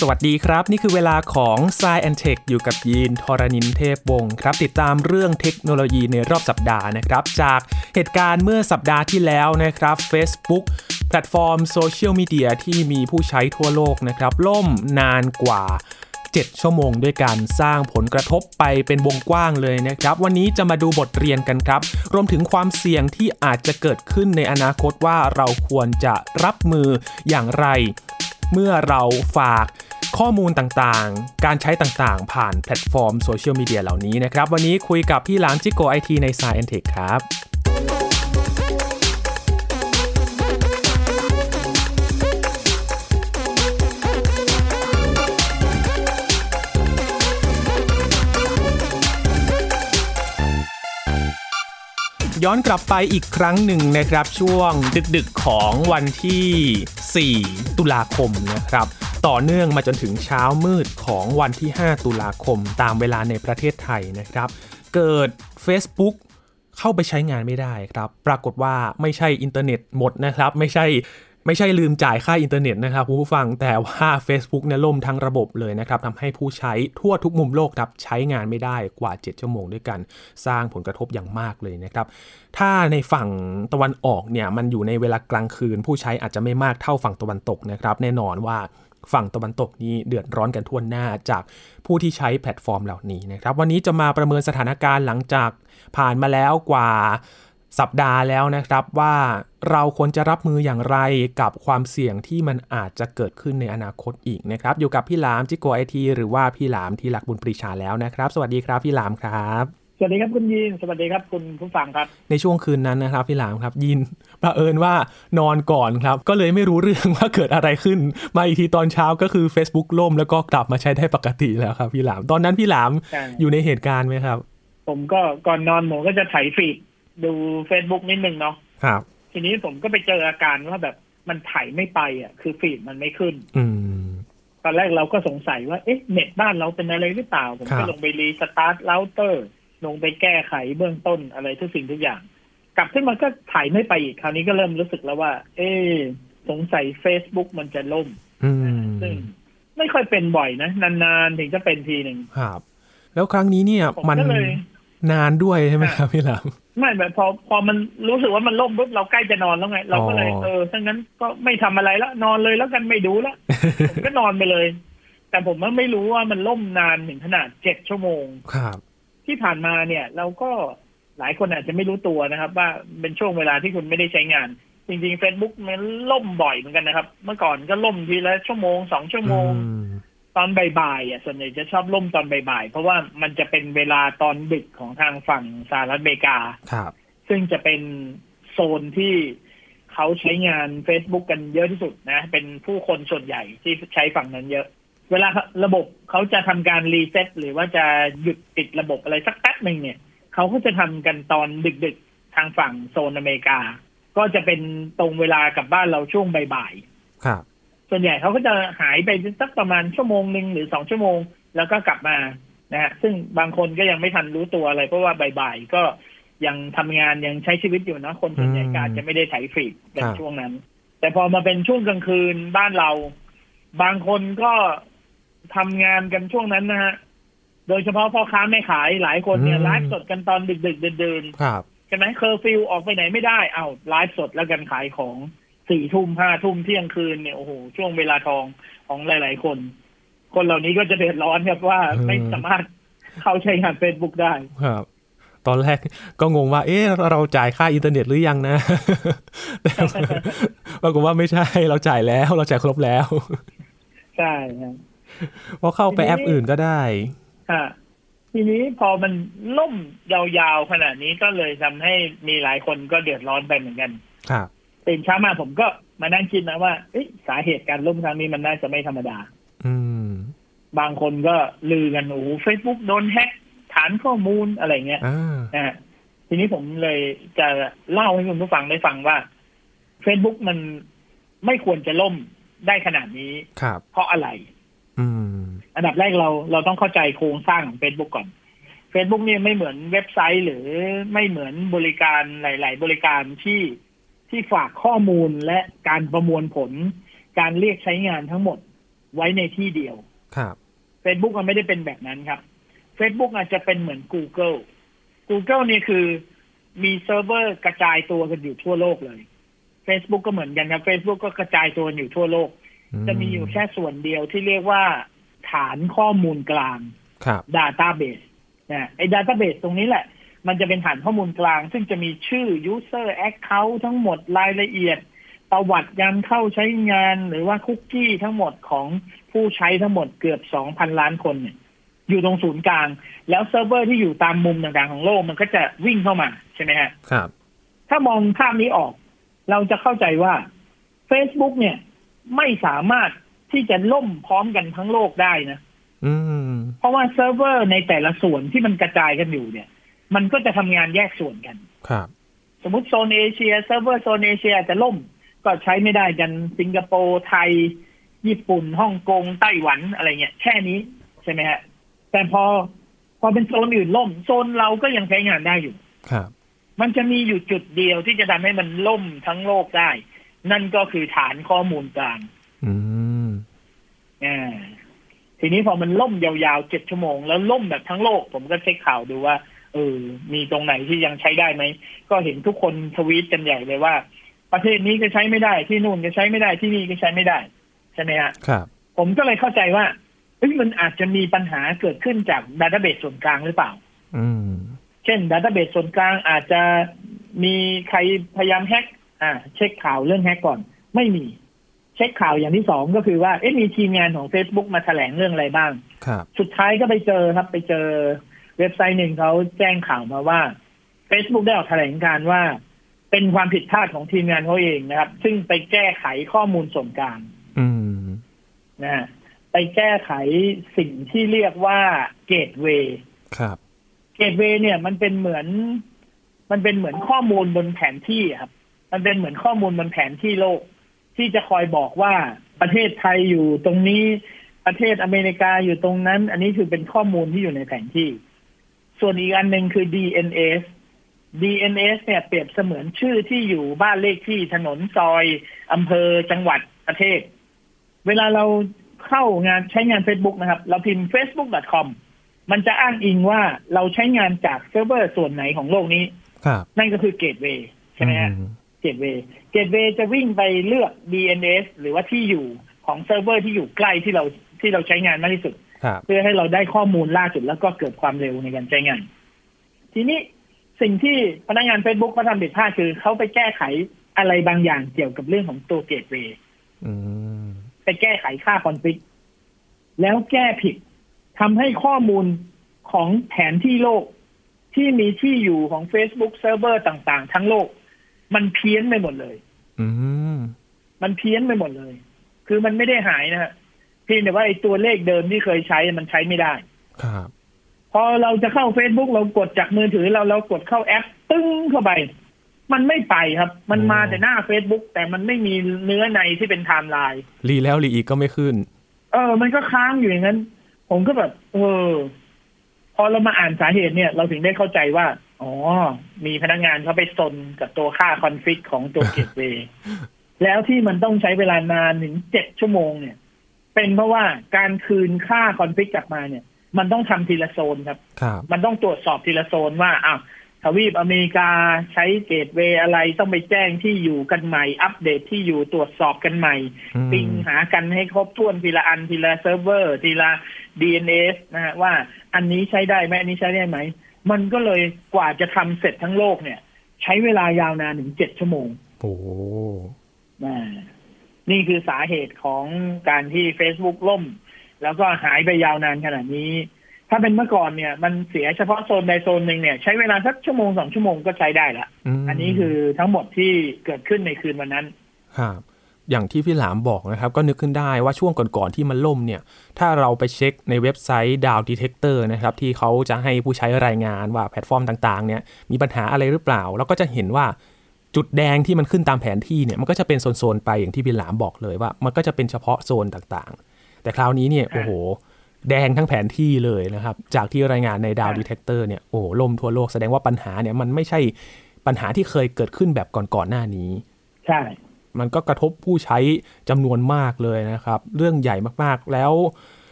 สวัสดีครับ นี่คือเวลาของ s ซแอนเทคอยู่กับยีนทรณินเทพวงศ์ครับ ติดตามเรื่องเทคโนโลยีในรอบสัปดาห์นะครับ จากเหตุการณ์เมื่อสัปดาห์ที่แล้วนะครับ Facebook แพลตฟอร์มโซเชียลมีเดียที่มีผู้ใช้ทั่วโลกนะครับ ล่มนานกว่า 7 ชั่วโมงด้วยการสร้างผลกระทบไปเป็นวงกว้างเลยนะครับ วันนี้จะมาดูบทเรียนกันครับ รวมถึงความเสี่ยงที่อาจจะเกิดขึ้นในอนาคตว่าเราควรจะรับมืออย่างไร เมื่อเราฝาก ข้อมูลต่างๆ การใช้ต่างๆ ผ่านแพลตฟอร์มโซเชียลมีเดียเหล่านี้นะครับ วันนี้คุยกับพี่หลามจิ๊กโก๋ไอทีใน s ายแอนเทคครับย้อนกลับไปอีกครั้งหนึ่งนะครับช่วงดึกๆของวันที่ 4 ตุลาคมนะครับ ต่อเนื่องมาจนถึงเช้ามืดของวันที่ 5 ตุลาคมตามเวลาในประเทศไทยนะครับ เกิด Facebook เข้าไปใช้งานไม่ได้ครับ ปรากฏว่าไม่ใช่อินเทอร์เน็ตหมดนะครับ ไม่ใช่ไม่ใช่ลืมจ่ายค่าอินเทอร์เน็ตนะครับผู้ฟังแต่ว่า Facebook เนี่ยล่มทั้งระบบเลยนะครับทำให้ผู้ใช้ทั่วทุกมุมโลกครับใช้งานไม่ได้กว่า 7 ชั่วโมงด้วยกัน สร้างผลกระทบอย่างมากเลยนะครับ ถ้าในฝั่งตะวันออกเนี่ยมันอยู่ในเวลากลางคืน ผู้ใช้อาจจะไม่มากเท่าฝั่งตะวันตกนะครับ แน่นอนว่า ฝั่งตะวันตกนี้เดือดร้อนกันทั่วหน้าจากผู้ที่ใช้แพลตฟอร์มเหล่านี้นะครับ วันนี้จะมาประเมินสถานการณ์หลังจากผ่านมาแล้วกว่าสัปดาห์แล้วนะครับว่าเราควรจะรับมืออย่างไรกับความเสี่ยงที่มันอาจจะเกิดขึ้นในอนาคตอีกนะครับ อยู่กับพี่หลามจิโกไอทีหรือว่าพี่หลามที่หลักบุญปรีชาแล้วนะครับ สวัสดีครับพี่หลามครับ สวัสดีครับคุณยินสวัสดีครับคุณผู้ฟังครับ ในช่วงคืนนั้นนะครับพี่หลามครับ ยินประเอิญว่านอนก่อนครับ ก็เลยไม่รู้เรื่องว่าเกิดอะไรขึ้น มาอีกทีตอนเช้าก็คือ Facebook ล่มแล้วก็กลับมาใช้ได้ปกติแล้วครับพี่หลาม ตอนนั้นพี่หลามใช่อยู่ในเหตุการณ์ไหมครับ ผมก็ก่อนนอนผมก็จะไถฟีดดู Facebook นิดนึงเนาะครับ ทีนี้ผมก็ไปเจออาการว่าแบบมันไถไม่ไปอะ คือฟีดมันไม่ขึ้น อืมตอนแรกเราก็สงสัยว่าเอ๊ะเน็ตบ้านเราเป็นอะไรหรือเปล่า ผมครัก็บลงไปรีสตาร์ทเราเตอร์ ลงไปแก้ไขเบื้องต้นอะไรทุกสิ่งทุกอย่าง กลับขึ้นมาก็ถ่ายไม่ไปอีกคราวนี้ก็เริ่มรู้สึกแล้วว่า เอ๊ะสงสัย Facebook มันจะล่มอืมซึ่งไม่ค่อยเป็นบ่อยนะ นานๆ ถึงจะเป็นทีหนึ่งครับ แล้วครั้งนี้เนี่ยผมมันก็เลยนานด้วยใช่ไหมครับพี่หลามไม่แบบพอพอมันรู้สึกว่ามันล่มปุ๊บเราใกล้จะนอนแล้วไง เราก็เลยอ๋อเออถ้างั้นก็ไม่ทำอะไรแล้ว นอนเลยแล้วกันไม่ดูแล้วผมก็นอนไปเลย แต่ผมว่าไม่รู้ว่ามันล่มนานถึงขนาดเจ็ดชั่วโมงครับ ที่ผ่านมาเนี่ย เราก็หลายคนอาจจะไม่รู้ตัวนะครับ ว่าเป็นช่วงเวลาที่คุณไม่ได้ใช้งาน จริงๆ Facebook มันล่มบ่อยเหมือนกันนะครับ เมื่อก่อนก็ล่มทีละชั่วโมงสองชั่วโมงอืมตอนบ่ายๆอะส่วนใหญ่จะชอบล่มตอนบ่ายๆ เพราะว่ามันจะเป็นเวลาตอนดึกของทางฝั่งสหรัฐอเมริกาครับ ซึ่งจะเป็นโซนที่เขาใช้งาน Facebook กันเยอะที่สุดนะ เป็นผู้คนส่วนใหญ่ที่ใช้ฝั่งนั้นเยอะ เวลาระบบเขาจะทำการรีเซ็ตหรือว่าจะหยุดปิดระบบอะไรสักแป๊บหนึ่งเนี่ยเขาก็จะทำกันตอนดึกๆทางฝั่งโซนอเมริกา ก็จะเป็นตรงเวลากับบ้านเราช่วงบ่ายๆครับ ส่วนใหญ่เขาก็จะหายไปสักประมาณชั่วโมงหนึ่งหรือสองชั่วโมง แล้วก็กลับมานะฮะซึ่งบางคนก็ยังไม่ทันรู้ตัวอะไร เพราะว่าบ่ายๆก็ยังทำงานยังใช้ชีวิตอยู่นะคนส่วนใหญ่ก็อาจจะไม่ได้ไถ feed เล่นครับช่วงนั้น แต่พอมาเป็นช่วงกลางคืนบ้านเรา บางคนก็ ทำงานกันช่วงนั้นนะฮะ โดยเฉพาะพ่อค้าแม่ขายหลายคนเนี่ยไลฟ์สดกันตอนดึกๆดื่นๆครับใช่ไหมเคอร์ฟิวออกไปไหนไม่ได้เอาไลฟ์สดแล้วกันขายของสี่ทุ่มห้าทุ่มเที่ยงคืนเนี่ยโอ้โหช่วงเวลาทองของหลาย ๆ คน คนเหล่านี้ก็จะเดือดร้อนครับว่าอืมไม่สามารถเข้าใช้งานเฟซบุ๊กได้ครับตอนแรกก็งงว่า เอ๊ะเราจ่ายค่าอินเทอร์เน็ตหรือยังนะแต่ปรากฏว่าไม่ใช่เราจ่ายแล้ว เราจ่ายครบแล้ว ใช่ครับ เพราะเข้าไปแอปอื่นก็ได้ฮะทีนี้พอมันล่มยาวๆขนาดนี้ก็เลยทำให้มีหลายคนก็เดือดร้อนไปเหมือนกัน ครับตื่นเช้ามาผมก็มานั่งคิดนะว่าเอ๊ะสาเหตุการล่มครั้งนี้มันน่าจะไม่ธรรมดา อืม บางคนก็ลือกันโอ้โหเฟซบุ๊กโดนแฮ็กฐานข้อมูลอะไรเงี้ยอ่านะฮะทีนี้ผมเลยจะเล่าให้คุณผู้ฟังได้ฟังว่า Facebook มันไม่ควรจะล่มได้ขนาดนี้ครับเพราะอะไร อืมอันดับแรกเราเราต้องเข้าใจโครงสร้างของ Facebook ก่อน Facebook เนี่ยไม่เหมือนเว็บไซต์หรือไม่เหมือนบริการหลาย ๆ บริการที่ที่ฝากข้อมูลและการประมวลผล การเรียกใช้งานทั้งหมดไว้ในที่เดียว ครับ Facebook มันไม่ได้เป็นแบบนั้นครับ Facebook อาจจะเป็นเหมือน Google Google เนี่ยคือมีเซิร์ฟเวอร์กระจายตัวกันอยู่ทั่วโลกเลย Facebook ก็เหมือนกันครับ Facebook ก็กระจายตัวอยู่ทั่วโลก จะมีอยู่แค่ส่วนเดียวที่เรียกว่า ฐานข้อมูลกลางครับ Database นะไอ้ Database ตรงนี้แหละ มันจะเป็นฐานข้อมูลกลาง ซึ่งจะมีชื่อ User Account ทั้งหมดรายละเอียด ประวัติการเข้าใช้งานหรือว่าคุกกี้ทั้งหมดของผู้ใช้ทั้งหมดเกือบ2,000ล้านคนเนี่ยอยู่ตรงศูนย์กลาง แล้วเซิร์ฟเวอร์ที่อยู่ตามมุมต่างๆของโลกมันก็จะวิ่งเข้ามาใช่ไหมฮะครับ ถ้ามองภาพนี้ออก เราจะเข้าใจว่า Facebook เนี่ย ไม่สามารถที่จะล่มพร้อมกันทั้งโลกได้นะอืมเพราะว่าเซิร์ฟเวอร์ในแต่ละส่วนที่มันกระจายกันอยู่เนี่ย มันก็จะทำงานแยกส่วนกัน ครับ สมมติโซนเอเชียเซิร์ฟเวอร์โซนเอเชียจะล่ม ก็ใช้ไม่ได้กันสิงคโปร์ไทย ญี่ปุ่นฮ่องกงไต้หวันอะไรเงี้ยแค่นี้ใช่ไหมฮะ แต่พอพอเป็นโซนอื่นล่ม โซนเราก็ยังใช้งานได้อยู่ ครับ มันจะมีอยู่จุดเดียวที่จะทำให้มันล่มทั้งโลกได้ นั่นก็คือฐานข้อมูลกลางอืมอ่าทีนี้พอมันล่มยาวๆเจ็ดชั่วโมง แล้วล่มแบบทั้งโลก ผมก็เช็คข่าวดูว่าเออมีตรงไหนที่ยังใช้ได้ไหม ก็เห็นทุกคนทวีตกันใหญ่เลยว่า ประเทศนี้ก็ใช้ไม่ได้ที่นู่นก็ใช้ไม่ได้ที่นี่ก็ใช้ไม่ได้ ใช่ไหมฮะครับ ผมก็เลยเข้าใจว่าเอ้ยมันอาจจะมีปัญหาเกิดขึ้นจาก database ส่วนกลางหรือเปล่า อืม เช่น database ส่วนกลางอาจจะมีใครพยายาม hack อ่า เช็คข่าวเรื่อง hack ก่อน ไม่มี เช็คข่าวอย่างที่สองก็คือว่าเอ๊ะมีทีมงานของ Facebook มาแถลงเรื่องอะไรบ้างครับสุดท้ายก็ไปเจอครับ ไปเจอเว็บไซต์หนึ่งเขาแจ้งข่าวมาว่า Facebook ได้ออกแถลงการว่า เป็นความผิดพลาดของทีมงานเขาเองนะครับ ซึ่งไปแก้ไขข้อมูลส่วนกลางอืมนะฮะไปแก้ไขสิ่งที่เรียกว่าเกตเวย์ครับ เกตเวย์เนี่ย มันเป็นเหมือน มันเป็นเหมือนข้อมูลบนแผนที่อะครับ มันเป็นเหมือนข้อมูลบนแผนที่โลก ที่จะคอยบอกว่าประเทศไทยอยู่ตรงนี้ประเทศอเมริกาอยู่ตรงนั้น อันนี้คือเป็นข้อมูลที่อยู่ในแผนที่ ส่วนอีกอันหนึ่งคือ DNS DNS เนี่ยเปรียบเสมือนชื่อที่อยู่บ้านเลขที่ถนนซอยอำเภอจังหวัดประเทศ เวลาเราเข้างานใช้งาน Facebook นะครับ เราพิมพ์ facebook.com มันจะอ้างอิงว่าเราใช้งานจากเซิร์ฟเวอร์ส่วนไหนของโลกนี้ครับนั่นก็คือ gateway ใช่ไหมฮะอืม gateway gateway จะวิ่งไปเลือก DNS หรือว่าที่อยู่ของเซิร์ฟเวอร์ที่อยู่ใกล้ที่เราที่เราใช้งานมากที่สุดครับเพื่อให้เราได้ข้อมูลล่าสุดแล้วก็เกิดความเร็วในการใช้งาน ทีนี้สิ่งที่พนักงาน Facebook เขาทำผิดพลาดคือเขาไปแก้ไขอะไรบางอย่างเกี่ยวกับเรื่องของตัว gatewayอืมไปแก้ไขค่า config แล้วแก้ผิดทำให้ข้อมูลของแผนที่โลก ที่มีที่อยู่ของ Facebook เซิร์ฟเวอร์ต่าง ๆ ทั้งโลก มันเพี้ยนไปหมดเลย อืมมันเพี้ยนไปหมดเลย คือมันไม่ได้หายนะฮะเพียงแต่ว่าไอ้ตัวเลขเดิมที่เคยใช้มันใช้ไม่ได้ ครับ พอเราจะเข้า Facebook เรากดจากมือถือเราเรากดเข้าแอปตึ้งเข้าไป มันไม่ไปครับ มันมาแต่หน้า Facebook แต่มันไม่มีเนื้อในที่เป็น timeline re แล้ว re อีกก็ไม่ขึ้น เออ มันก็ค้างอยู่อย่างนั้น ผมก็แบบ เออ พอเรามาอ่านสาเหตุเนี่ย เราถึงได้เข้าใจว่า อ๋อ มีพนักงานเขาไปซนกับตัวค่า config ของตัว gateway แล้วที่มันต้องใช้เวลานานถึงเจ็ดชั่วโมงเนี่ย เป็นเพราะว่าการคืนค่า config กลับมาเนี่ย มันต้องทำทีละโซนครับครับมันต้องตรวจสอบทีละโซนว่าอ้าวทวีปอเมริกาใช้ gateway อะไรต้องไปแจ้งที่อยู่กันใหม่ อัปเดตที่อยู่ตรวจสอบกันใหม่อืม ping หากันให้ครบถ้วนทีละอันทีละเซิร์ฟเวอร์ทีละ DNS นะฮะว่าอันนี้ใช้ได้ไหมอันนี้ใช้ได้ไหม มันก็เลยกว่าจะทำเสร็จทั้งโลกเนี่ย ใช้เวลายาวนานถึงเจ็ดชั่วโมง โอ้โหอ่านี่คือสาเหตุของการที่ Facebook ล่ม แล้วก็หายไปยาวนานขนาดนี้ ถ้าเป็นเมื่อก่อนเนี่ย มันเสียเฉพาะโซนใดโซนหนึ่งเนี่ย ใช้เวลาสักชั่วโมงสองชั่วโมงก็ใช้ได้ละมอันนี้คือทั้งหมดที่เกิดขึ้นในคืนวันนั้น ครับ อย่างที่พี่หลามบอกนะครับ ก็นึกขึ้นได้ว่าช่วงก่อนๆที่มันล่มเนี่ย ถ้าเราไปเช็คในเว็บไซต์ Down Detector นะครับ ที่เขาจะให้ผู้ใช้รายงานว่าแพลตฟอร์มต่างๆเนี่ยมีปัญหาอะไรหรือเปล่า แล้วก็จะเห็นว่าจุดแดงที่มันขึ้นตามแผนที่เนี่ยมันก็จะเป็นโซนๆไปอย่างที่พี่หลามบอกเลยว่า มันก็จะเป็นเฉพาะโซนต่างๆ แต่คราวนี้เนี่ยโอ้โห แดงทั้งแผนที่เลยนะครับ จากที่รายงานใน Down Detector เนี่ยโอ้โหล่มทั่วโลกแสดงว่าปัญหาเนี่ยมันไม่ใช่ปัญหาที่เคยเกิดขึ้นแบบก่อนๆหน้านี้ ใช่ มันก็กระทบผู้ใช้จำนวนมากเลยนะครับ เรื่องใหญ่มากๆ แล้ว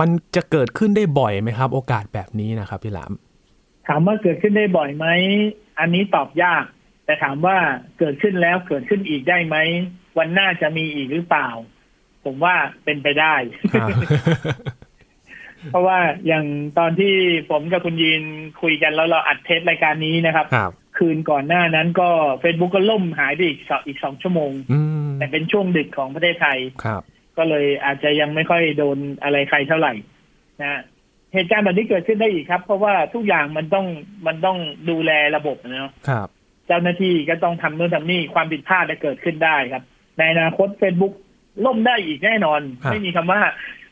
มันจะเกิดขึ้นได้บ่อยไหมครับ โอกาสแบบนี้นะครับ พี่หลาม ถามว่าเกิดขึ้นได้บ่อยไหม อันนี้ตอบยาก แต่ถามว่าเกิดขึ้นแล้วเกิดขึ้นอีกได้ไหม วันหน้าจะมีอีกหรือเปล่า ผมว่าเป็นไปได้ เพราะว่าอย่างตอนที่ผมกับคุณยีนคุยกันแล้วเราอัดเทปรายการนี้นะครับครับ คืนก่อนหน้านั้นก็ Facebook ก็ล่มหายไปอีกสองอีกสองชั่วโมงอืมแต่เป็นช่วงดึกของประเทศไทยครับ ก็เลยอาจจะยังไม่ค่อยโดนอะไรใครเท่าไหร่นะเหตุการณ์แบบนี้เกิดขึ้นได้อีกครับ เพราะว่าทุกอย่างมันต้องมันต้องดูแลระบบนะเนาะครับ เจ้าหน้าที่ก็ต้องทำโน่นทำนี่ความผิดพลาดจะเกิดขึ้นได้ครับ ในอนาคต Facebook ล่มได้อีกแน่นอนครับไม่มีคำว่า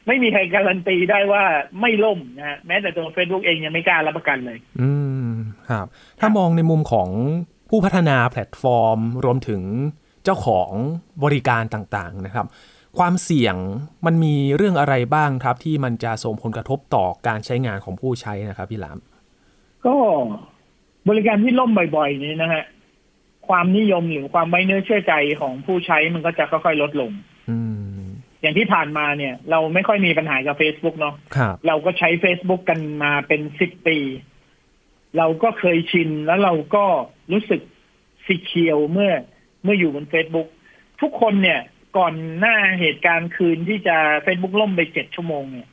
ไม่มีใครการันตีได้ว่าไม่ล่มนะฮะแม้แต่ตัว Facebook เองยังไม่กล้ารับประกันเลย อืม ครับ ถ้ามองในมุมของผู้พัฒนาแพลตฟอร์ม รวมถึงเจ้าของบริการต่างๆนะครับ ความเสี่ยงมันมีเรื่องอะไรบ้างครับ ที่มันจะส่งผลกระทบต่อการใช้งานของผู้ใช้นะครับพี่หลาม ก็บริการที่ล่มบ่อยๆ นี้นะฮะความนิยมหรือความไว้เนื้อเชื่อใจของผู้ใช้มันก็จะค่อยๆลดลงอืมอย่างที่ผ่านมาเนี่ย เราไม่ค่อยมีปัญหากับ Facebook เนาะครับเราก็ใช้ Facebook กันมาเป็นสิบปี เราก็เคยชินแล้วเราก็รู้สึกสิเคียวเมื่อเมื่ออยู่บน Facebook ทุกคนเนี่ยก่อนหน้าเหตุการณ์คืนที่จะ Facebook ล่มไปเจ็ดชั่วโมงเนี่ย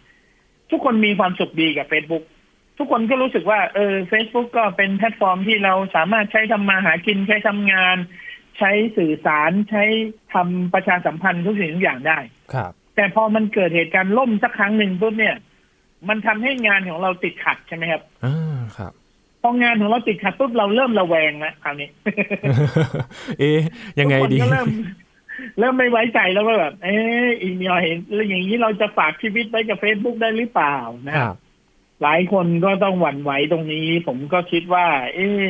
ทุกคนมีความสุขดีกับ Facebook ทุกคนก็รู้สึกว่าเออ Facebook ก็เป็นแพลตฟอร์มที่เราสามารถใช้ทำมาหากินใช้ทำงาน ใช้สื่อสารใช้ทำประชาสัมพันธ์ทุกสิ่งทุกอย่างได้ครับ แต่พอมันเกิดเหตุการณ์ล่มสักครั้งหนึ่งปุ๊บเนี่ย มันทำให้งานของเราติดขัดใช่ไหมครับอ่าครับ พองานของเราติดขัดปุ๊บเราเริ่มระแวงนะคราวนี้ เอ๊ะยังไงดีทุกคนก็เริ่มเริ่มไม่ไว้ใจแล้วว่าแบบ เอ๊ะอีกหน่อยแล้วอย่างนี้เราจะฝากชีวิตไว้กับ Facebook ได้หรือเปล่านะคครัรับบหลายคนก็ต้องหวั่นไหวตรงนี้ ผมก็คิดว่า เอ๊ะ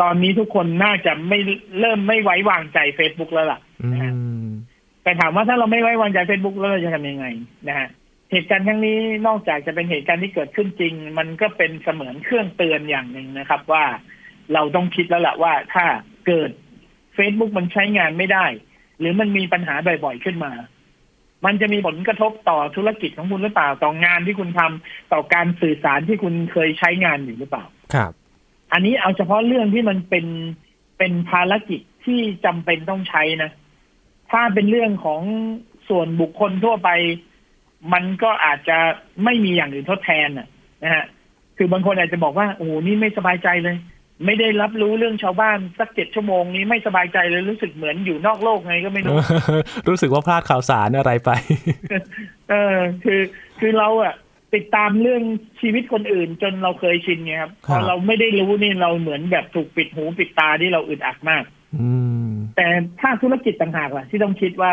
ตอนนี้ทุกคนน่าจะไม่เริ่มไม่ไว้วางใจ Facebook แล้วล่ะอืนะฮะมแต่ถามว่าถ้าเราไม่ไว้วางใจ Facebook แล้วเราจะทำยังไงนะฮะ เหตุการณ์ครั้งนี้นอกจากจะเป็นเหตุการณ์ที่เกิดขึ้นจริง มันก็เป็นเสมือนเครื่องเตือนอย่างหนึ่งนะครับ ว่าเราต้องคิดแล้วล่ะว่าถ้าเกิด Facebook มันใช้งานไม่ได้ หรือมันมีปัญหาบ่อยๆขึ้นมา มันจะมีผลกระทบต่อธุรกิจของคุณหรือเปล่าต่องานที่คุณทำต่อการสื่อสารที่คุณเคยใช้งานอยู่หรือเปล่า ครับ อันนี้เอาเฉพาะเรื่องที่มันเป็นเป็นภารกิจที่จำเป็นต้องใช้นะ ถ้าเป็นเรื่องของส่วนบุคคลทั่วไป มันก็อาจจะไม่มีอย่างอื่นทดแทนน่ะนะฮะคือบางคนอาจจะบอกว่าโอ้โหนี่ไม่สบายใจเลย ไม่ได้รับรู้เรื่องชาวบ้านสักเจ็ดชั่วโมงนี้ไม่สบายใจเลยรู้สึกเหมือนอยู่นอกโลกไงก็ไม่รู้รู้สึกว่าพลาดข่าวสารอะไรไป เออ คือคือเราอะติดตามเรื่องชีวิตคนอื่น จนเราเคยชินไงครับคพรับอเราไม่ได้รู้นี่เราเหมือนแบบถูกปิดหูปิดตาที่เราอึดอัดมากอืมแต่ถ้าธุรกิจต่างหากล่ะ ที่ต้องคิดว่า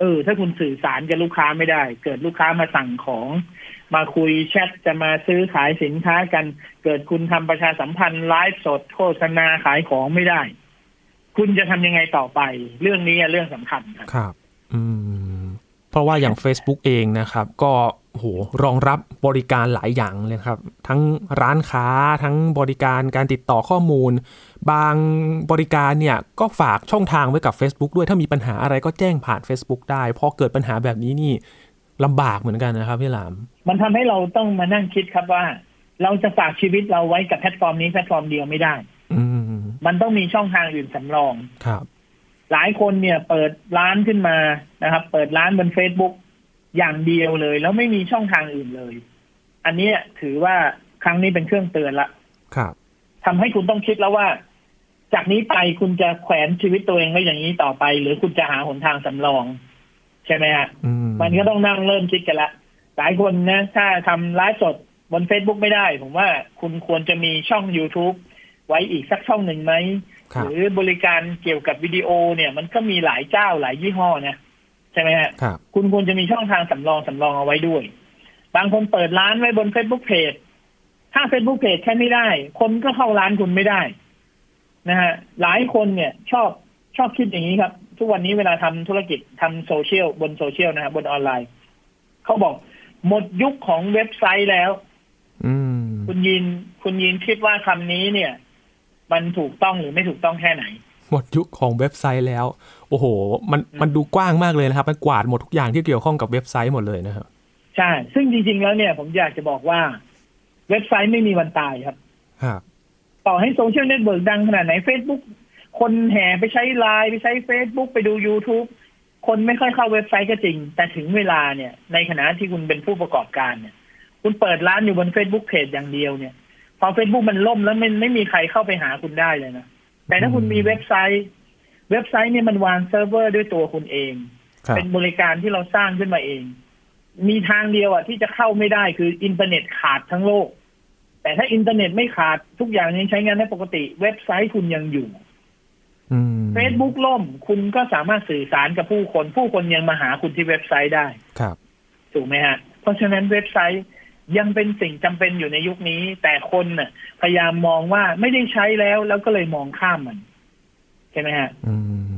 เออ ถ้าคุณสื่อสารกับลูกค้าไม่ได้ เกิดลูกค้ามาสั่งของ มาคุยแชทจะมาซื้อขายสินค้ากัน เกิดคุณทำประชาสัมพันธ์ไลฟ์สดโฆษณาขายของไม่ได้ คุณจะทำยังไงต่อไป เรื่องนี้เรื่องสำคัญครับ ครับ อืม เพราะว่าอย่าง Facebook เองนะครับ ก็โหรองรับบริการหลายอย่างเลยครับ ทั้งร้านค้าทั้งบริการการติดต่อข้อมูล บางบริการเนี่ยก็ฝากช่องทางไว้กับ Facebook ด้วยถ้ามีปัญหาอะไรก็แจ้งผ่าน Facebook ได้พอเกิดปัญหาแบบนี้นี่ลำบากเหมือนกันนะครับพี่หลาม มันทำให้เราต้องมานั่งคิดครับว่า เราจะฝากชีวิตเราไว้กับแพลตฟอร์มนี้แพลตฟอร์มเดียวไม่ได้ อืมมันต้องมีช่องทางอื่นสำรองครับ หลายคนเนี่ยเปิดร้านขึ้นมานะครับ เปิดร้านบน Facebook อย่างเดียวเลย แล้วไม่มีช่องทางอื่นเลย อันเนี้ยถือว่าครั้งนี้เป็นเครื่องเตือนละครับทำให้คุณต้องคิดแล้วว่า จากนี้ไปคุณจะแขวนชีวิตตัวเองไว้อย่างนี้ต่อไป หรือคุณจะหาหนทางสำรอง ใช่ไหมฮะอืมมันก็ต้องนั่งเริ่มคิดกันละหลายคนนะ ถ้าทำไลฟ์สดบน Facebook ไม่ได้ ผมว่าคุณควรจะมีช่อง YouTube ไว้อีกสักช่องหนึ่งไหมครั หบรือบริการเกี่ยวกับวิดีโอเนี่ยมันก็มีหลายเจ้าหลายยี่ห้อนะใช่ไหมฮะครับคุณควรจะมีช่องทางสำรองสำรองเอาไว้ด้วย บางคนเปิดร้านไว้บน Facebook Page ถ้า Facebook Page ใช้ไม่ได้ คนก็เข้าร้านคุณไม่ได้นะฮะหลายคนเนี่ยชอบชอบคิดอย่างนี้ครับ ทุกวันนี้เวลาทำธุรกิจทำโซเชียลบนโซเชียลนะครับบนออนไลน์ เขาบอกหมดยุคของเว็บไซต์แล้ว อืมคุณยินคุณยินคิดว่าคำนี้เนี่ย มันถูกต้องหรือไม่ถูกต้องแค่ไหน หมดยุคของเว็บไซต์แล้ว โอ้โห มันมันดูกว้างมากเลยนะครับ มันกวาดหมดทุกอย่างที่เกี่ยวข้องกับเว็บไซต์หมดเลยนะครับใช่ ซึ่งจริง ๆ แล้วเนี่ยผมอยากจะบอกว่า เว็บไซต์ไม่มีวันตายครับครับต่อให้ social network ดังขนาดไหน Facebook คนแห่ไปใช้ไลน์ไปใช้ Facebook ไปดู YouTube คนไม่ค่อยเข้าเว็บไซต์ก็จริง แต่ถึงเวลาเนี่ย ในขณะที่คุณเป็นผู้ประกอบการเนี่ย คุณเปิดร้านอยู่บน Facebook page อย่างเดียวเนี่ย พอ Facebook มันล่มแล้วมันไม่มีใครเข้าไปหาคุณได้เลยนะ แต่ถ้าคุณมีเว็บไซต์ เว็บไซต์เนี่ยมันวางเซิร์ฟเวอร์ด้วยตัวคุณเองครับเป็นบริการที่เราสร้างขึ้นมาเอง มีทางเดียวอะที่จะเข้าไม่ได้คืออินเทอร์เน็ตขาดทั้งโลก แต่ถ้าอินเทอร์เน็ตไม่ขาดทุกอย่างยังใช้งานได้ปกติ เว็บไซต์คุณยังอยู่อืม Facebook ล่ม คุณก็สามารถสื่อสารกับผู้คน ผู้คนยังมาหาคุณที่เว็บไซต์ได้ ครับ ถูกไหมฮะ เพราะฉะนั้นเว็บไซต์ ยังเป็นสิ่งจำเป็นอยู่ในยุคนี้ แต่คนน่ะ พยายามมองว่าไม่ได้ใช้แล้ว แล้วก็เลยมองข้ามมัน ใช่ไหมฮะอืม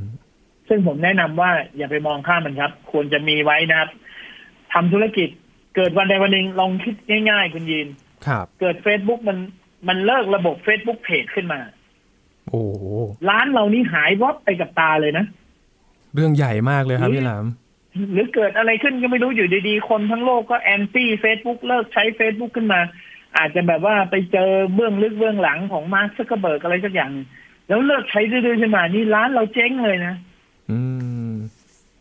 ซึ่งผมแนะนำว่าอย่าไปมองข้ามมันครับ ควรจะมีไว้นะครับทำธุรกิจเกิดวันใดวันหนึ่งลองคิดง่ายๆ คุณยีนครับ เกิด Facebook มันมันเลิกระบบ Facebook page ขึ้นมา โอ้โหร้านเรานี่หายวับไปกับตาเลยนะ เรื่องใหญ่มากเลยครับพี่หลาม หรือเกิดอะไรขึ้นก็ไม่รู้อยู่ดีๆ คนทั้งโลกก็ anti Facebook เลิกใช้ Facebook ขึ้นมา อาจจะแบบว่าไปเจอเบื้องลึกเบื้องหลังของมาร์คซักเคอร์เบิร์กอะไรสักอย่างหนึ่งแล้วเลิกใช้ดื้อๆขึ้นมานี่ร้านเราเจ๊งเลยนะอืม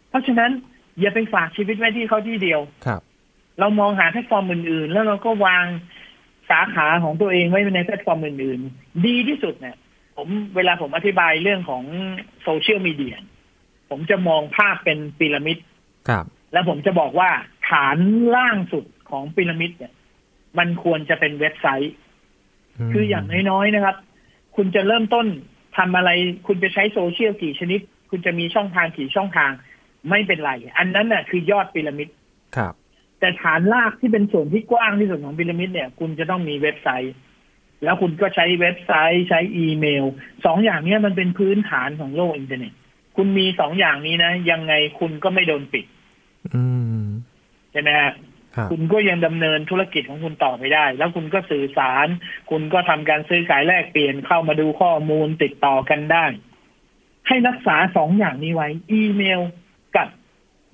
เพราะฉะนั้นอย่าไปฝากชีวิตไว้ที่เขาที่เดียวครับ เรามองหาแพลตฟอร์มอื่นๆ แล้วเราก็วางสาขาของตัวเองไว้ในแพลตฟอร์มอื่นๆ ดีที่สุดเนี่ย ผมเวลาผมอธิบายเรื่องของ social media ผมจะมองภาพเป็นพีระมิด ครับ แล้วผมจะบอกว่าฐานล่างสุดของพีระมิดเนี่ย มันควรจะเป็นเว็บไซต์คืออย่างน้อยๆนะครับ คุณจะเริ่มต้นทำอะไร คุณจะใช้โซเชียลกี่ชนิด คุณจะมีช่องทางกี่ช่องทาง ไม่เป็นไร อันนั้นน่ะ คือยอดพีระมิดครับ แต่ฐานรากที่เป็นส่วนที่กว้างที่สุดของพีระมิดเนี่ย คุณจะต้องมีเว็บไซต์ แล้วคุณก็ใช้เว็บไซต์ใช้อีเมลสองอย่างเนี้ยมันเป็นพื้นฐานของโลกอินเทอร์เน็ต คุณมีสองอย่างนี้นะ ยังไงคุณก็ไม่โดนปิด อืมใช่ไหมฮะครับคุณก็ยังดำเนินธุรกิจของคุณต่อไปได้ แล้วคุณก็สื่อสาร คุณก็ทำการซื้อขายแลกเปลี่ยนเข้ามาดูข้อมูลติดต่อกันได้ ให้รักษาสองอย่างนี้ไว้ อีเมลกับ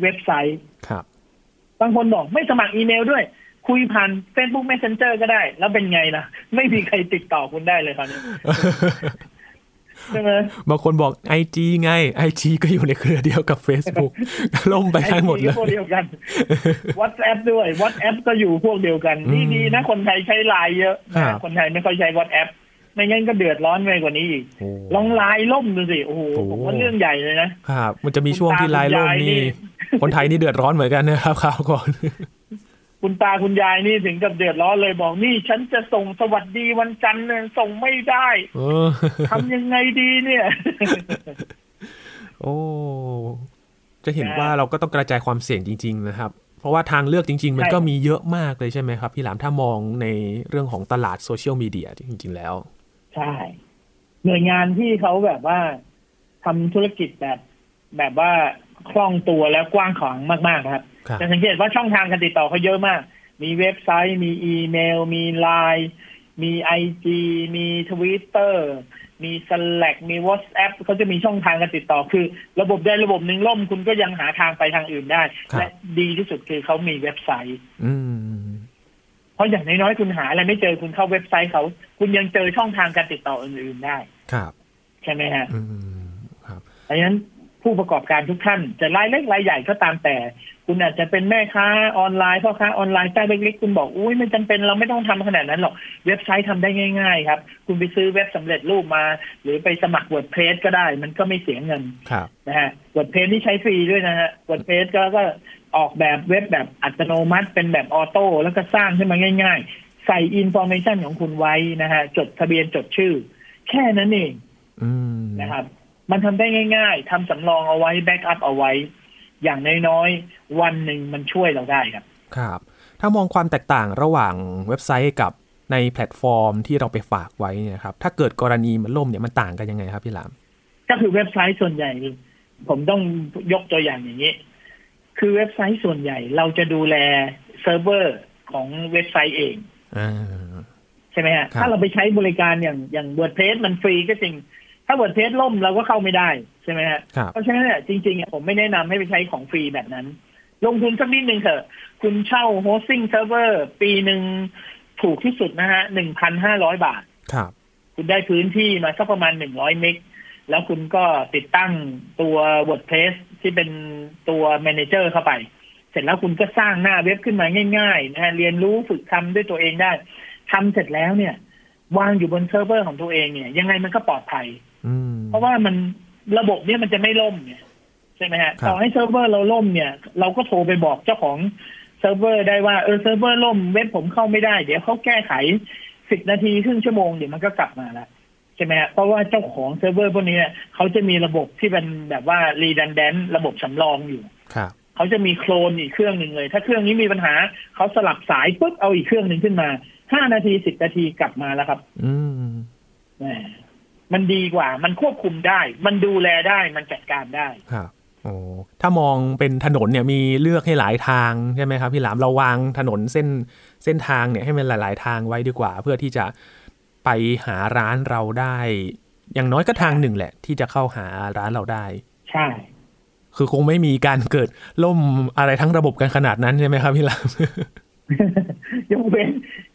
เว็บไซต์ครับบางคนบอกไม่สมัครอีเมลด้วย คุยผ่าน Facebook Messenger ก็ได้ แล้วเป็นไงล่ะไม่มีใครติดต่อคุณได้เลยคราวนี้ ใช่ไหมบางคนบอกไอจีไงไอจีก็อยู่ในเครือเดียวกับ Facebook ล่มไปทั้งหมดเลยไอ้พวกเดียวกัน WhatsApp ด้วย WhatsApp ก็อยู่พวกเดียวกัน นี่อืมดีนะคนไทยใช้ไลน์เยอะครันะบคนไทยไม่ค่อยใช้ WhatsApp ไม่งั้นก็เดือดร้อนไปกว่านี้อีกโอ้ลองไลน์ล่มดูสิโอ้โหโอ้ผมว่าเรื่องใหญ่เลยนะครับมันจะมีช่วงที่ไลน์ล่มคุณตาคุณยายนี่นี่คนไทยนี่เดือดร้อนเหมือนกันนะครับคราวก่อน คุณตาคุณยายนี่ถึงกับเดือดร้อนเลยบอกนี่ฉันจะส่งสวัสดีวันจันทร์เนี่ยส่งไม่ได้เออทำยังไงดีเนี่ย โอ้จะเห็นนะว่าเราก็ต้องกระจายความเสี่ยงจริง ๆ นะครับ เพราะว่าทางเลือกจริง ๆ มันใช่ก็มีเยอะมากเลยใช่ไหมครับ พี่หลามถ้ามองในเรื่องของตลาดโซเชียลมีเดียจริง ๆ แล้ว ใช่ หน่วยงานที่เขาแบบว่าทำธุรกิจแบบแบบว่าคล่องตัวแล้วกว้างขวางมากๆนะครับครับ จะสังเกตว่าช่องทางการติดต่อเขาเยอะมาก มีเว็บไซต์ มีอีเมล มีไลน์มีไอจีมีทวิตเตอร์มี Slack มี WhatsApp เขาจะมีช่องทางการติดต่อ คือ ระบบใดระบบหนึ่งล่มคุณก็ยังหาทางไปทางอื่นได้ครับและดีที่สุดคือเขามีเว็บไซต์อืมเพราะอย่างน้อยๆคุณหาอะไรไม่เจอคุณเข้าเว็บไซต์เขา คุณยังเจอช่องทางการติดต่ออื่นๆได้ ครับ ใช่ไหมฮะอืมครับเพราะฉะนั้น ผู้ประกอบการทุกท่าน จะรายเล็กรายใหญ่ก็ตามแต่ คุณอาจจะเป็นแม่ค้าออนไลน์พ่อค้าออนไลน์เจ้าเล็กๆคุณบอกอุ้ยไม่จำเป็นเราไม่ต้องทำขนาดนั้นหรอกเว็บไซต์ทำได้ง่าย ๆ ครับ คุณไปซื้อเว็บสำเร็จรูปมา หรือไปสมัคร WordPress ก็ได้ มันก็ไม่เสียเงินครับนะฮะ WordPress นี่ใช้ฟรีด้วยนะฮะ WordPress ก็ก็ออกแบบเว็บแบบอัตโนมัติเป็นแบบ auto แล้วก็สร้างขึ้นมาง่าย ๆ ใส่อินโฟ a t ชันของคุณไว้นะฮะจดทะเบียนจดชื่อ แค่นั้นเองอืมนะครับ มันทำได้ง่าย ๆทำสำรองเอาไว้ backup เอาไว้ อย่างน้อยๆ วันหนึ่งมันช่วยเราได้ครับ ครับ ถ้ามองความแตกต่างระหว่างเว็บไซต์กับในแพลตฟอร์มที่เราไปฝากไว้เนี่ยครับ ถ้าเกิดกรณีมันล่มเนี่ยมันต่างกันยังไงครับพี่หลาม ก็คือเว็บไซต์ส่วนใหญ่ ผมต้องยกตัวอย่างอย่างนี้ คือเว็บไซต์ส่วนใหญ่เราจะดูแลเซิร์ฟเวอร์ของเว็บไซต์เองอ่าใช่ไหมฮะครับถ้าเราไปใช้บริการอย่างอย่าง WordPress มันฟรีก็จริง ถ้า WordPress ล่มเราก็เข้าไม่ได้ใช่ไหมฮะครับเพราะฉะนั้นเนี่ยจริงๆอะผมไม่แนะนำให้ไปใช้ของฟรีแบบนั้น ลงทุนสักนิดนึงเถอะ คุณเช่า hosting เซิร์ฟเวอร์ปีหนึ่งถูกที่สุดนะฮะหนึ่งพันห้าร้อยบาท ครับ คุณได้พื้นที่มาสักประมาณหนึ่งร้อยเมกแล้วคุณก็ติดตั้งตัว WordPress ที่เป็นตัว manager เข้าไป เสร็จแล้วคุณก็สร้างหน้าเว็บขึ้นมาง่ายๆนะฮะเรียนรู้ฝึกทำด้วยตัวเองได้ทำเสร็จแล้วเนี่ย วางอยู่บนเซิร์ฟเวอร์ของตัวเองเนี่ย ยังไงมันก็ปลอดภัยอืม เพราะว่ามันระบบเนี่ยมันจะไม่ล่มเนี่ยใช่ไหมฮะครับต่อให้เซิร์ฟเวอร์เราล่มเนี่ย เราก็โทรไปบอกเจ้าของเซิร์ฟเวอร์ได้ว่าเออเซิร์ฟเวอร์ล่มเว็บผมเข้าไม่ได้ เดี๋ยวเขาแก้ไขสิบนาทีครึ่งชั่วโมงเดี๋ยวมันก็กลับมาละใช่ไหมฮะเพราะว่าเจ้าของเซิร์ฟเวอร์พวกนี้เนี่ยเขาจะมีระบบที่เป็นแบบว่า redundant ระบบสำรองอยู่ครับเขาจะมีโคลนอีกเครื่องหนึ่งเลย ถ้าเครื่องนี้มีปัญหาเขาสลับสายปุ๊บเอาอีกเครื่องหนึ่งขึ้นมาห้านาทีสิบนาทีกลับมาแล้วครับ อืมแห มมันดีกว่า มันควบคุมได้ มันดูแลได้ มันจัดการได้ครับโอ้ถ้ามองเป็นถนนเนี่ยมีเลือกให้หลายทางใช่ไหมครับพี่หลามเราวางถนนเส้นเส้นทางเนี่ยให้มันหลาย ๆ ทางไว้ดีกว่า เพื่อที่จะไปหาร้านเราได้ อย่างน้อยก็ทางหนึ่งแหละ ที่จะเข้าหาร้านเราได้ ใช่ คือคงไม่มีการเกิดล่มอะไรทั้งระบบกันขนาดนั้นใช่ไหมครับพี่หลาม ยกเว้น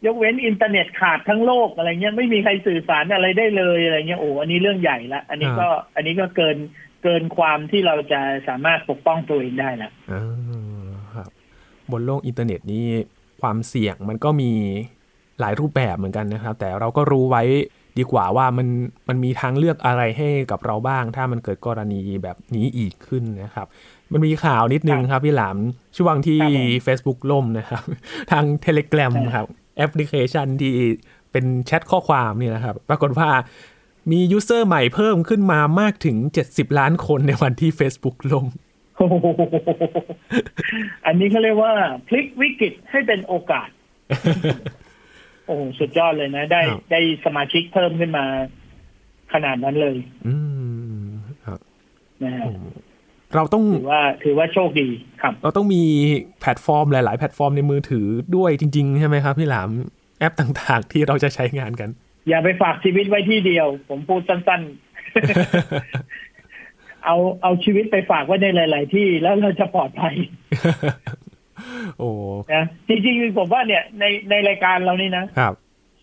ยกเว้นอินเทอร์เน็ตขาดทั้งโลกอะไรเงี้ยไม่มีใครสื่อสารอะไรได้เลยอะไรเงี้ยโอ้อันนี้เรื่องใหญ่ละอันนี้ก็อันนี้ก็เกินเกินความที่เราจะสามารถปกป้องตัวเองได้ละอ่าครับบนโลกอินเทอร์เน็ตนี้ความเสี่ยงมันก็มีหลายรูปแบบเหมือนกันนะครับ แต่เราก็รู้ไว้ดีกว่าว่ามันมันมีทางเลือกอะไรให้กับเราบ้าง ถ้ามันเกิดกรณีแบบนี้อีกขึ้นนะครับ มันมีข่าวนิดนึงครับพี่หลามช่วงที่ Facebook ล่มนะครับ ทาง Telegram ครับ แอปพลิเคชันที่เป็นแชทข้อความนี่นะครับ ปรากฏว่ามี user ใหม่เพิ่มขึ้นมามากถึง 70 ล้านคนในวันที่ Facebook ล่มโอ้โหอันนี้เขาเรียกว่าพลิกวิกฤตให้เป็นโอกาส โอ้โหสุดยอดเลยนะ ได้ครับได้สมาชิกเพิ่มขึ้นมาขนาดนั้นเลย อืมครับนะฮะ เราต้องถือว่าถือว่าโชคดีครับ เราต้องมีแพลตฟอร์มหลาย ๆ แพลตฟอร์มในมือถือด้วยจริง ๆ ใช่ไหมครับพี่หลามแอปต่าง ๆ ที่เราจะใช้งานกัน อย่าไปฝากชีวิตไว้ที่เดียว ผมพูดสั้น ๆ เอาเอาชีวิตไปฝากไว้ในหลาย ๆ ที่แล้วเราจะปลอดภัยโอ้นะจริงๆผมว่าเนี่ยในในรายการเรานี่นะครับ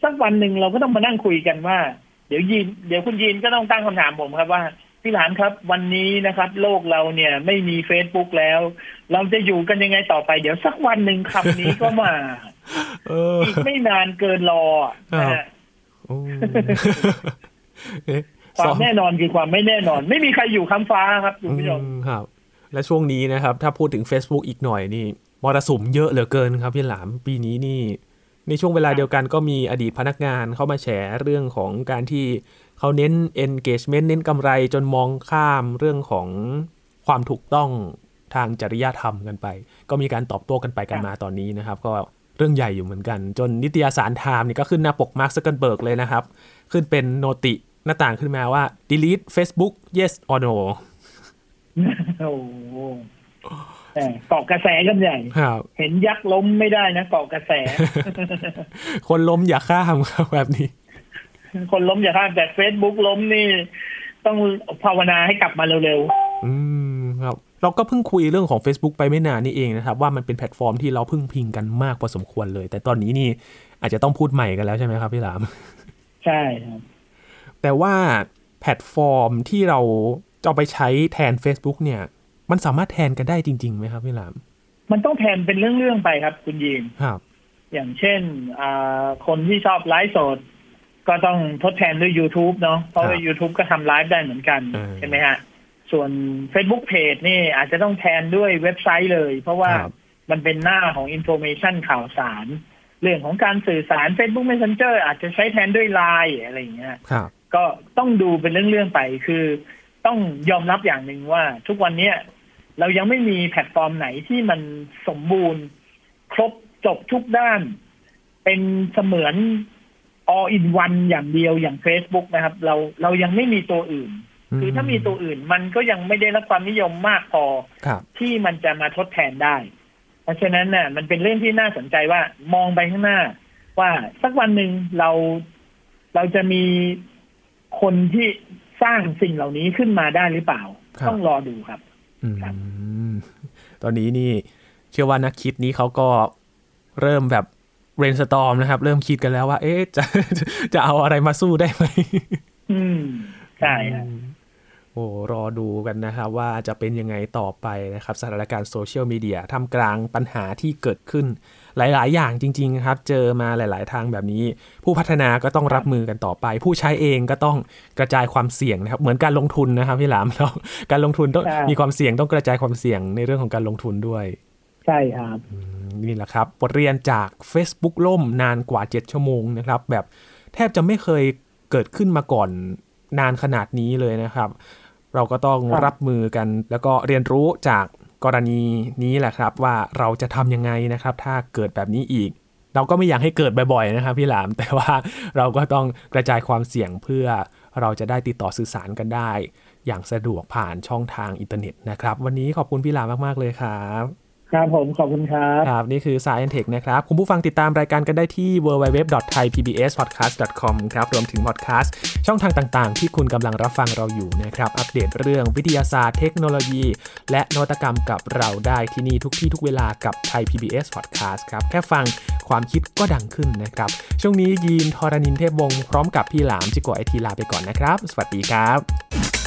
สักวันหนึ่งเราก็ต้องมานั่งคุยกันว่า เดี๋ยวยีนเดี๋ยวคุณยีนก็ต้องตั้งคำถามผมครับว่า พี่หลานครับ วันนี้นะครับ โลกเราเนี่ยไม่มีเฟซบุ๊กแล้ว เราจะอยู่กันยังไงต่อไปเดี๋ยวสักวันหนึ่งคำนี้ก็มาเอออีกไม่นานเกินรอนะฮะโอ้เอ๊ะควาซ้มอมแน่นอนคือความไม่แน่นอน ไม่มีใครอยู่ค้ำฟ้าครับคุณผู้ชมอืมครับ และช่วงนี้นะครับ ถ้าพูดถึง Facebook อีกหน่อยนี่มรสุมเยอะเหลือเกินครับพี่หลามปีนี้นี่ ในช่วงเวลาเดียวกันก็มีอดีตพนักงานเข้ามาแฉเรื่องของการที่ เขาเน้น engagement เน้นกำไรจนมองข้ามเรื่องของความถูกต้องทางจริยธรรมกันไป ก็มีการตอบโต้กันไปกันมาตอนนี้นะครับ ก็เรื่องใหญ่อยู่เหมือนกัน จนนิตยสารไทม์นี่ก็ขึ้นหน้าปกมาร์คซักเคอร์เบิร์กเลยนะครับ ขึ้นเป็น noti หน้าต่างขึ้นมาว่า delete Facebook yes or no โอ้โหแต่เกาะกระแสกันใหญ่ครับเห็นยักษ์ล้มไม่ได้นะเกาะกระแส คนล้มอย่าข้ามครับแบบนี้ คนล้มอย่าข้ามแต่เฟซบุ๊กล้มนี่ ต้องภาวนาให้กลับมาเร็วอืมครับ เราก็เพิ่งคุยเรื่องของ Facebook ไปไม่นานนี่เองนะครับ ว่ามันเป็นแพลตฟอร์มที่เราพึ่งพิงกันมากพอสมควรเลย แต่ตอนนี้นี่อาจจะต้องพูดใหม่กันแล้วใช่ไหมครับพี่หลามๆใช่ครับ แต่ว่าแพลตฟอร์มที่เราจะเอาไปใช้แทน Facebook เนี่ย มันสามารถแทนกันได้จริงๆไหมครับพี่หลาม มันต้องแทนเป็นเรื่องๆไปครับ คุณยีนครับ อย่างเช่นอ่าคนที่ชอบไลฟ์สด ก็ต้องทดแทนด้วย YouTube เนาะเพราะว่าครับ YouTube ก็ทำไลฟ์ได้เหมือนกันอืมใช่ไหมฮะส่วน Facebook Page นี่อาจจะต้องแทนด้วยเว็บไซต์เลย เพราะว่าครับมันเป็นหน้าของ information ข่าวสาร เรื่องของการสื่อสาร Facebook Messenger อาจจะใช้แทนด้วย Line อะไรอย่างเงี้ยครับก็ต้องดูเป็นเรื่อง ๆ ไปคือต้องยอมรับอย่างหนึ่งว่า ทุกวันเนี้ยเรายังไม่มีแพลตฟอร์มไหนที่มันสมบูรณ์ ครบจบทุกด้าน เป็นเสมือน all in one อย่างเดียวอย่าง Facebook นะครับ เราเรายังไม่มีตัวอื่น คือถ้ามีตัวอื่นมันก็ยังไม่ได้รับความนิยมมากพอครับที่มันจะมาทดแทนได้ เพราะฉะนั้นน่ะ มันเป็นเรื่องที่น่าสนใจว่ามองไปข้างหน้า ว่าสักวันหนึ่งเราเราจะมีคนที่สร้างสิ่งเหล่านี้ขึ้นมาได้หรือเปล่าครับต้องรอดูครับอืมครับตอนนี้นี่ เชื่อว่านักคิดนี้เขาก็เริ่มแบบ เรนสตอมนะครับ เริ่มคิดกันแล้วว่า เอ๊ะจะจะเอาอะไรมาสู้ได้ไหมอืมใช่ครับโอ้รอดูกันนะครับว่าจะเป็นยังไงต่อไปนะครับ สถานการณ์โซเชียลมีเดียทำกลางปัญหาที่เกิดขึ้น หลาย ๆ อย่างจริง ๆ ครับ เจอมาหลาย ๆ ทางแบบนี้ ผู้พัฒนาก็ต้องรับมือกันต่อไป ผู้ใช้เองก็ต้องกระจายความเสี่ยงนะครับ เหมือนการลงทุนนะครับพี่หลามเราการลงทุนต้องใช่มีความเสี่ยงต้องกระจายความเสี่ยงในเรื่องของการลงทุนด้วยใช่ครับนี่แหละครับบทเรียนจาก Facebook ล่มนานกว่า 7 ชั่วโมงนะครับ แบบแทบจะไม่เคยเกิดขึ้นมาก่อนนานขนาดนี้เลยนะครับ เราก็ต้องรับรับมือกัน แล้วก็เรียนรู้จากกรณีนี้แหละครับ ว่าเราจะทำยังไงนะครับ ถ้าเกิดแบบนี้อีก เราก็ไม่อยากให้เกิดบ่อยๆนะครับพี่หลาม แต่ว่าเราก็ต้องกระจายความเสี่ยงเพื่อเราจะได้ติดต่อสื่อสารกันได้ อย่างสะดวกผ่านช่องทางอินเทอร์เน็ตนะครับ วันนี้ขอบคุณพี่หลามมากๆเลยครับ ครับผมขอบคุณครับ ครับ นี่คือ Science Tech นะครับ คุณผู้ฟังติดตามรายการกันได้ที่ www.thaipbspodcast.com ครับ รวมถึงพอดแคสต์ช่องทางต่างๆ ที่คุณกำลังรับฟังเราอยู่นะครับ อัปเดตเรื่องวิทยาศาสตร์เทคโนโลยี และนวัตกรรมกับเราได้ที่นี่ทุกที่ทุกเวลากับไทย PBS Podcast ครับ แค่ฟังความคิดก็ดังขึ้นนะครับ ช่วงนี้ยีนทรณินเทพวงศ์พร้อมกับพี่หลามจิโกไอทีลาไปก่อนนะครับ สวัสดีครับ